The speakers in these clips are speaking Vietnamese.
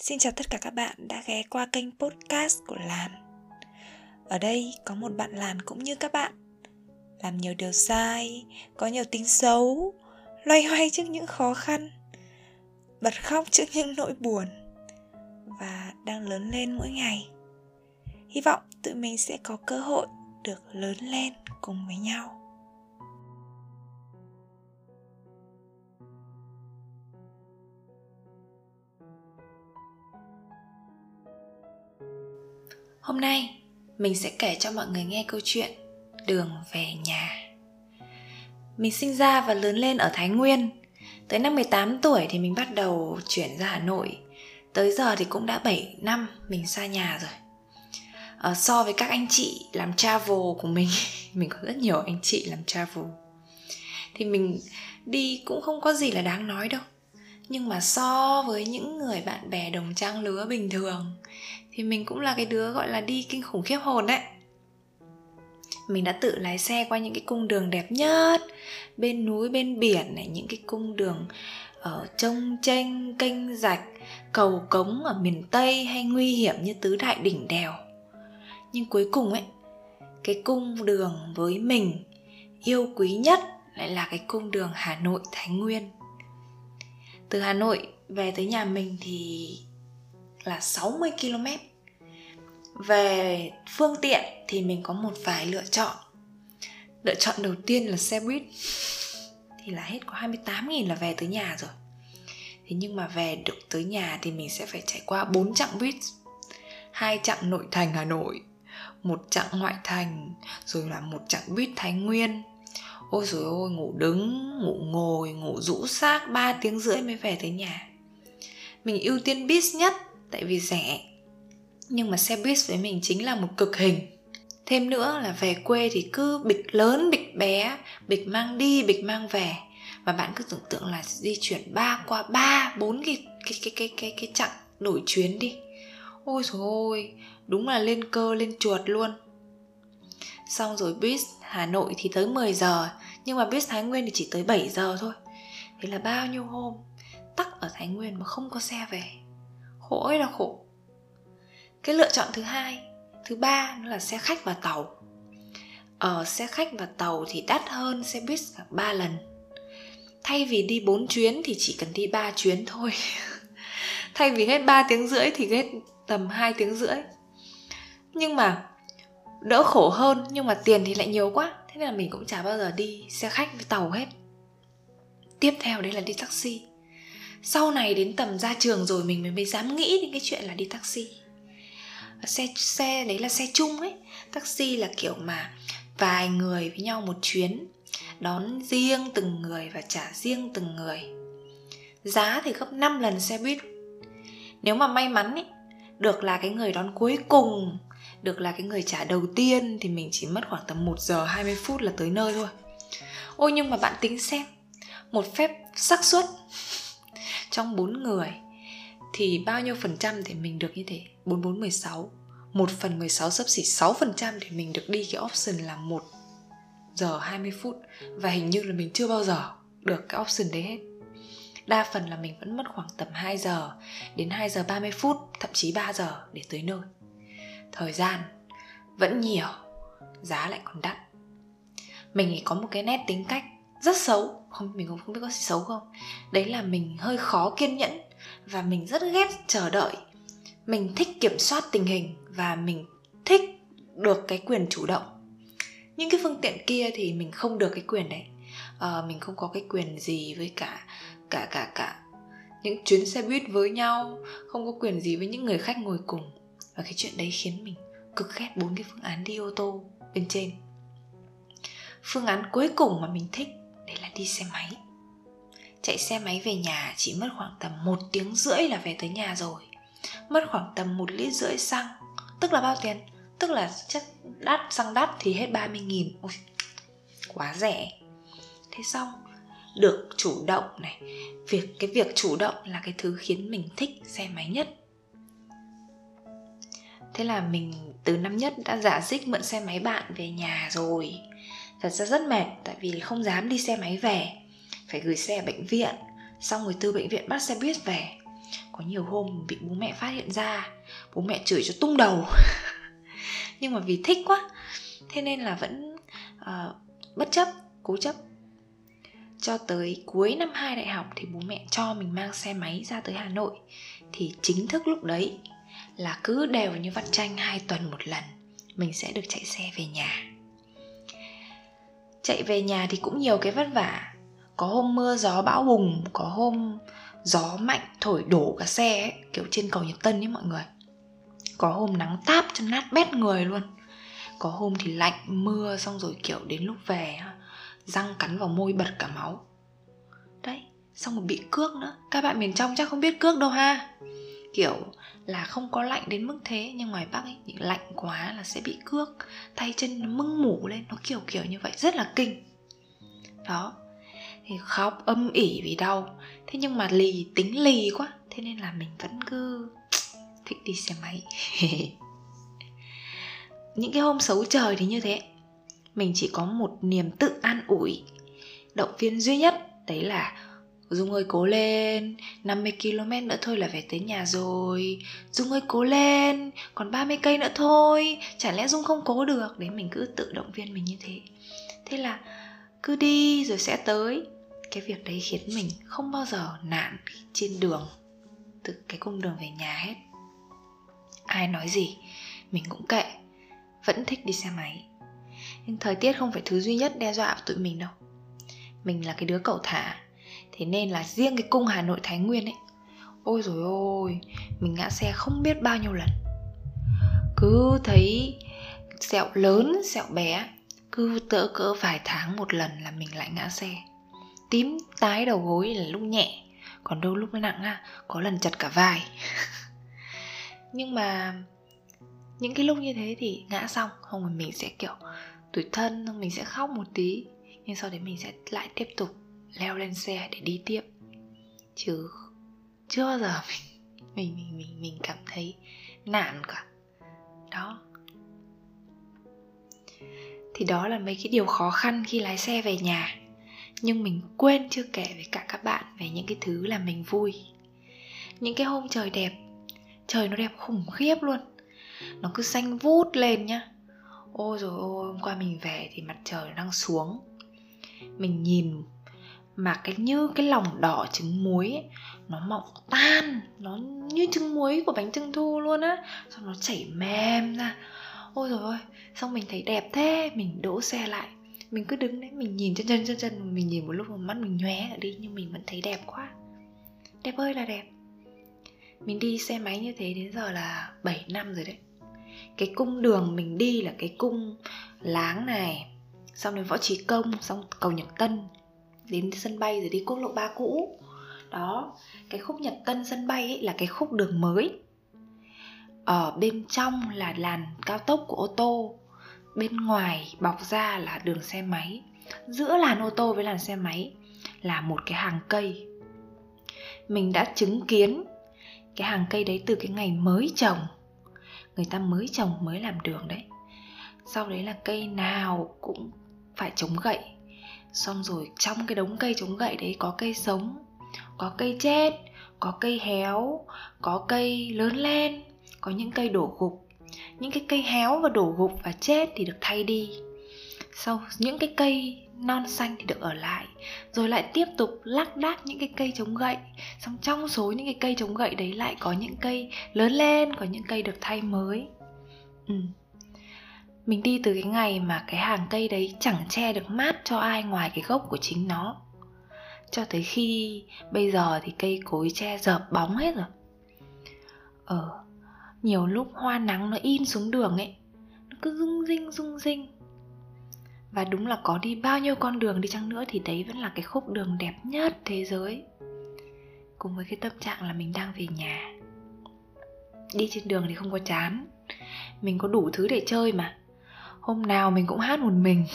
Xin chào tất cả các bạn đã ghé qua kênh podcast của Lan Ở đây có một bạn Lan cũng như các bạn. Làm nhiều điều sai, có nhiều tính xấu Loay hoay trước những khó khăn Bật khóc trước những nỗi buồn Và đang lớn lên mỗi ngày. Hy vọng tụi mình sẽ có cơ hội được lớn lên cùng với nhau. Hôm nay mình sẽ kể cho mọi người nghe câu chuyện Đường về nhà. Mình sinh ra và lớn lên ở Thái Nguyên. Tới năm 18 tuổi thì mình bắt đầu chuyển ra Hà Nội. Tới giờ thì cũng đã 7 năm mình xa nhà rồi. À, so với các anh chị làm travel của mình, mình có rất nhiều anh chị làm travel. Thì mình đi cũng không có gì là đáng nói đâu nhưng mà so với những người bạn bè đồng trang lứa bình thường thì mình cũng là cái đứa, gọi là, đi kinh khủng khiếp hồn đấy. Mình đã tự lái xe qua những cái cung đường đẹp nhất. Bên núi, bên biển này, những cái cung đường ở trông tranh kênh rạch, cầu cống ở miền tây hay nguy hiểm như tứ đại đỉnh đèo. Nhưng cuối cùng ấy, cái cung đường với mình yêu quý nhất lại là cái cung đường hà nội thái nguyên. Từ hà nội về tới nhà mình thì là 60 km về phương tiện thì mình có một vài lựa chọn. Lựa chọn đầu tiên là xe buýt. Thì là hết có 28.000 là về tới nhà rồi. Thế nhưng mà về được tới nhà thì mình sẽ phải trải qua 4 chặng buýt. Hai chặng nội thành Hà Nội, một chặng ngoại thành, rồi là một chặng buýt Thái Nguyên. Ôi rồi ôi, ngủ đứng, ngủ ngồi, ngủ rũ xác 3 tiếng rưỡi mới về tới nhà. Mình ưu tiên bus nhất tại vì rẻ. Nhưng mà xe buýt với mình chính là một cực hình. Thêm nữa là về quê thì cứ bịch lớn, bịch bé, bịch mang đi, bịch mang về. Và bạn cứ tưởng tượng là di chuyển ba qua ba, bốn cái cái cái cái cái cái chặng đổi chuyến đi. Ôi trời ơi đúng là lên cơ, lên chuột luôn. Xong rồi bus Hà Nội thì tới 10 giờ, nhưng mà bus Thái Nguyên thì chỉ tới 7 giờ thôi. Thế là bao nhiêu hôm tắc ở Thái Nguyên mà không có xe về khổ ơi là khổ. Cái lựa chọn thứ hai, thứ ba nó là xe khách và tàu. Ở xe khách và tàu thì đắt hơn xe buýt cả 3 lần. Thay vì đi 4 chuyến thì chỉ cần đi 3 chuyến thôi. Thay vì hết 3 tiếng rưỡi thì hết tầm 2 tiếng rưỡi. Nhưng mà đỡ khổ hơn, nhưng mà tiền thì lại nhiều quá, thế nên là mình cũng chả bao giờ đi xe khách với tàu hết. Tiếp theo đấy là đi taxi sau này đến tầm ra trường rồi mình mới mới dám nghĩ đến cái chuyện là đi taxi. Xe xe đấy là xe chung ấy. Taxi là kiểu mà vài người với nhau một chuyến, đón riêng từng người và trả riêng từng người. Giá thì gấp 5 lần xe buýt. Nếu mà may mắn ấy, được là cái người đón cuối cùng, được là cái người trả đầu tiên thì mình chỉ mất khoảng tầm 1 giờ 20 phút là tới nơi thôi. Ôi, nhưng mà bạn tính xem, một phép xác suất trong bốn người, thì bao nhiêu phần trăm thì mình được như thế? 44 16 1 phần 16 sấp xỉ 6 phần trăm thì mình được đi cái option là 1 giờ 20 phút. Và hình như là mình chưa bao giờ được cái option đấy hết. Đa phần là mình vẫn mất khoảng tầm 2 giờ đến 2 giờ 30 phút, thậm chí 3 giờ để tới nơi. Thời gian vẫn nhiều, giá lại còn đắt. Mình có một cái nét tính cách rất xấu. Không mình cũng không biết có gì xấu không. Đấy là mình hơi khó kiên nhẫn và mình rất ghét chờ đợi. Mình thích kiểm soát tình hình và mình thích được cái quyền chủ động. Những cái phương tiện kia thì mình không được cái quyền đấy. À, mình không có cái quyền gì với cả cả cả cả những chuyến xe buýt với nhau không có quyền gì với những người khách ngồi cùng. Và cái chuyện đấy khiến mình cực ghét bốn cái phương án đi ô tô bên trên. Phương án cuối cùng mà mình thích đi xe máy. Chạy xe máy về nhà chỉ mất khoảng tầm một tiếng rưỡi là về tới nhà rồi. Mất khoảng tầm một lít rưỡi xăng tức là bao tiền? Tức là chất đắt xăng đắt thì hết 30 nghìn. Ôi, quá rẻ. Thế xong được chủ động này việc cái việc chủ động là cái thứ khiến mình thích xe máy nhất. Thế là mình từ năm nhất đã giả dích mượn xe máy bạn về nhà rồi thật ra rất mệt tại vì không dám đi xe máy về. Phải gửi xe ở bệnh viện xong rồi từ bệnh viện bắt xe buýt về. Có nhiều hôm bị bố mẹ phát hiện ra bố mẹ chửi cho tung đầu. Nhưng mà vì thích quá thế nên là vẫn uh, bất chấp cố chấp. Cho tới cuối năm 2 đại học thì bố mẹ cho mình mang xe máy ra tới Hà Nội. Thì chính thức lúc đấy là cứ đều như vắt tranh hai tuần một lần mình sẽ được chạy xe về nhà chạy về nhà thì cũng nhiều cái vất vả. Có hôm mưa gió bão bùng có hôm gió mạnh thổi đổ cả xe ấy, kiểu trên cầu nhật tân ấy mọi người. Có hôm nắng táp cho nát bét người luôn. Có hôm thì lạnh mưa xong rồi kiểu đến lúc về răng cắn vào môi bật cả máu. Đấy xong rồi bị cước nữa. Các bạn miền trong chắc không biết cước đâu ha. Kiểu là không có lạnh đến mức thế, nhưng ngoài bắc ấy những lạnh quá là sẽ bị cước, tay chân nó mưng mủ lên, nó kiểu kiểu như vậy, rất là kinh. Đó, thì khóc âm ỉ vì đau. Thế nhưng mà lì, tính lì quá, thế nên là mình vẫn cứ thích đi xe máy. Những cái hôm xấu trời thì như thế. Mình chỉ có một niềm tự an ủi, động viên duy nhất, đấy là Dung ơi, cố lên. 50 km nữa thôi là về tới nhà rồi. Dung ơi, cố lên. Còn 30 cây nữa thôi. Chả lẽ Dung không cố được? Đấy, mình cứ tự động viên mình như thế. Thế là cứ đi rồi sẽ tới. Cái việc đấy khiến mình không bao giờ nản trên đường. Từ cái cung đường về nhà hết. Ai nói gì, Mình cũng kệ. Vẫn thích đi xe máy. Nhưng thời tiết không phải thứ duy nhất đe dọa tụi mình đâu. Mình là cái đứa cậu thả. Thế nên là riêng cái cung Hà Nội Thái Nguyên ấy Ôi rồi ôi Mình ngã xe không biết bao nhiêu lần. Cứ thấy sẹo lớn, sẹo bé Cứ tỡ cỡ vài tháng một lần là mình lại ngã xe. Tím tái đầu gối là lúc nhẹ Còn đâu lúc nặng ha Có lần chật cả vai. Nhưng mà Những cái lúc như thế thì ngã xong Không mình sẽ kiểu tủi thân Mình sẽ khóc một tí Nhưng sau đấy mình sẽ lại tiếp tục leo lên xe để đi tiếp. Chứ chưa bao giờ mình mình mình mình, mình cảm thấy nản cả. Đó. Thì đó là mấy cái điều khó khăn khi lái xe về nhà. Nhưng mình quên chưa kể với cả các bạn về những cái thứ làm mình vui. Những cái hôm trời đẹp. Trời nó đẹp khủng khiếp luôn. Nó cứ xanh vút lên nhá. Ôi rồi ôi hôm qua mình về thì mặt trời đang xuống. Mình nhìn mà cái như cái lòng đỏ trứng muối ấy, nó mọng tan nó như trứng muối của bánh trưng thu luôn á. Xong nó chảy mềm ra. Ôi rồi ôi xong mình thấy đẹp thế mình đỗ xe lại. Mình cứ đứng đấy mình nhìn chân chân chân chân mình nhìn một lúc mà mắt mình nhóe đi nhưng mình vẫn thấy đẹp quá. Đẹp ơi là đẹp. Mình đi xe máy như thế đến giờ là 7 năm rồi đấy. Cái cung đường mình đi là cái cung láng này xong đến võ trí công xong cầu nhật tân đến sân bay rồi đi quốc lộ 3 cũ. Đó, cái khúc nhật tân sân bay ấy là cái khúc đường mới. Ở bên trong là làn cao tốc của ô tô, bên ngoài bọc ra là đường xe máy. Giữa làn ô tô với làn xe máy là một cái hàng cây. Mình đã chứng kiến cái hàng cây đấy từ cái ngày mới trồng. Người ta mới trồng mới làm đường đấy. Sau đấy là cây nào cũng phải chống gậy xong rồi trong cái đống cây chống gậy đấy có cây sống, có cây chết, có cây héo, có cây lớn lên, có những cây đổ gục. Những cái cây héo và đổ gục và chết thì được thay đi. Sau những cái cây non xanh thì được ở lại. Rồi lại tiếp tục lác đác những cái cây chống gậy. Xong trong số những cái cây chống gậy đấy lại có những cây lớn lên, có những cây được thay mới. Ừ mình đi từ cái ngày mà cái hàng cây đấy chẳng che được mát cho ai ngoài cái gốc của chính nó. Cho tới khi bây giờ thì cây cối che dợp bóng hết rồi. Ờ nhiều lúc hoa nắng nó in xuống đường ấy, nó cứ rung rinh rung rinh. Và đúng là có đi bao nhiêu con đường đi chăng nữa thì đấy vẫn là cái khúc đường đẹp nhất thế giới. Cùng với cái tâm trạng là mình đang về nhà. Đi trên đường thì không có chán. Mình có đủ thứ để chơi mà hôm nào mình cũng hát một mình.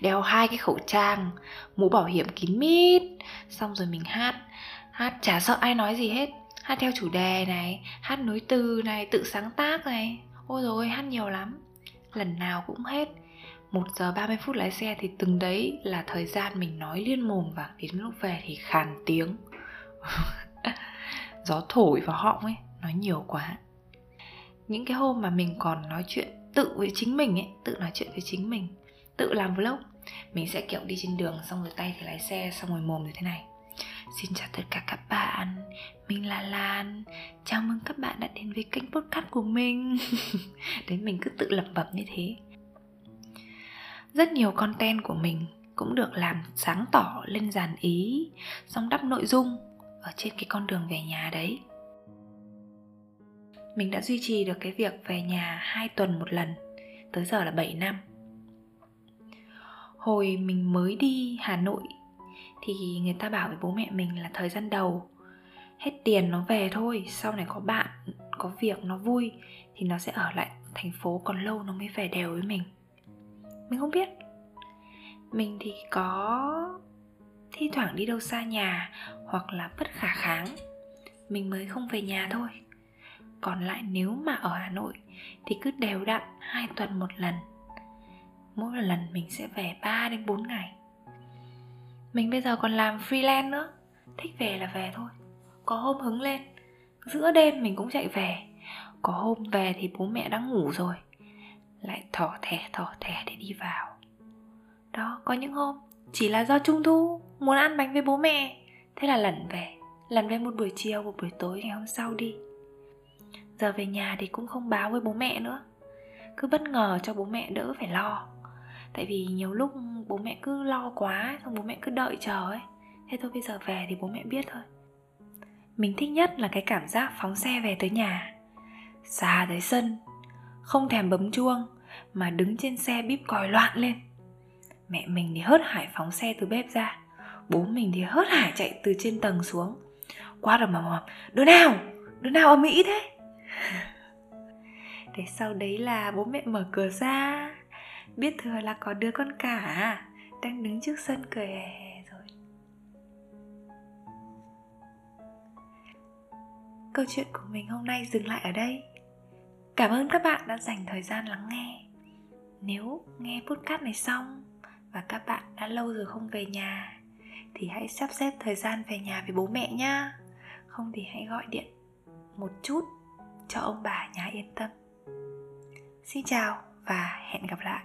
Đeo hai cái khẩu trang, mũ bảo hiểm kín mít, xong rồi mình hát. Hát chả sợ ai nói gì hết. Hát theo chủ đề này, hát nối từ này, tự sáng tác này. Ôi rồi hát nhiều lắm. Lần nào cũng hết. Một giờ 30 phút lái xe thì từng đấy là thời gian mình nói liên mồm và đến lúc về thì khàn tiếng. Gió thổi vào họng ấy, nói nhiều quá. Những cái hôm mà mình còn nói chuyện tự với chính mình ấy, tự nói chuyện với chính mình, tự làm vlog. Mình sẽ, kiểu, đi trên đường xong rồi tay thì lái xe, xong rồi mồm như thế này. Xin chào tất cả các bạn, Mình là Lan. Chào mừng các bạn đã đến với kênh podcast của mình. Đấy, mình cứ tự lẩm bẩm như thế. Rất nhiều content của mình cũng được làm sáng tỏ, lên dàn ý, Xong đắp nội dung ở trên cái con đường về nhà đấy. Mình đã duy trì được cái việc về nhà 2 tuần một lần, Tới giờ là 7 năm. Hồi mình mới đi Hà Nội thì người ta bảo với bố mẹ mình là thời gian đầu, hết tiền nó về thôi, sau này có bạn, có việc, nó vui thì nó sẽ ở lại thành phố còn lâu nó mới về đều với mình. Mình không biết. Mình thì có thi thoảng đi đâu xa nhà hoặc là bất khả kháng, mình mới không về nhà thôi còn lại nếu mà ở hà nội thì cứ đều đặn hai tuần một lần. Mỗi lần mình sẽ về 3 đến 4 ngày. Mình bây giờ còn làm freelance nữa, thích về là về thôi. Có hôm hứng lên, giữa đêm mình cũng chạy về. Có hôm về thì bố mẹ đã ngủ rồi, lại thỏ thẻ thỏ thẻ để đi vào. Đó, có những hôm chỉ là do trung thu muốn ăn bánh với bố mẹ, thế là lần về. Lần về một buổi chiều, một buổi tối, ngày hôm sau đi giờ về nhà thì cũng không báo với bố mẹ nữa. Cứ bất ngờ cho bố mẹ đỡ phải lo. Tại vì nhiều lúc bố mẹ cứ lo quá, xong bố mẹ cứ đợi chờ ấy. Thế thôi bây giờ về thì bố mẹ biết thôi. Mình thích nhất là cái cảm giác phóng xe về tới nhà. Xa tới sân, không thèm bấm chuông, mà đứng trên xe bíp còi loạn lên. Mẹ mình thì hớt hải phóng xe từ bếp ra. Bố mình thì hớt hải chạy từ trên tầng xuống. Qua rồi mà mòm. đứa nào? Đứa nào ở mỹ thế? Để sau đấy là bố mẹ mở cửa ra. Biết thừa là có đứa con cả, đang đứng trước sân cười hè rồi. Câu chuyện của mình hôm nay dừng lại ở đây. Cảm ơn các bạn đã dành thời gian lắng nghe. Nếu nghe podcast này xong và các bạn đã lâu rồi không về nhà, thì hãy sắp xếp thời gian về nhà với bố mẹ nhá. Không thì hãy gọi điện một chút cho ông bà nhà yên tâm. Xin chào và hẹn gặp lại.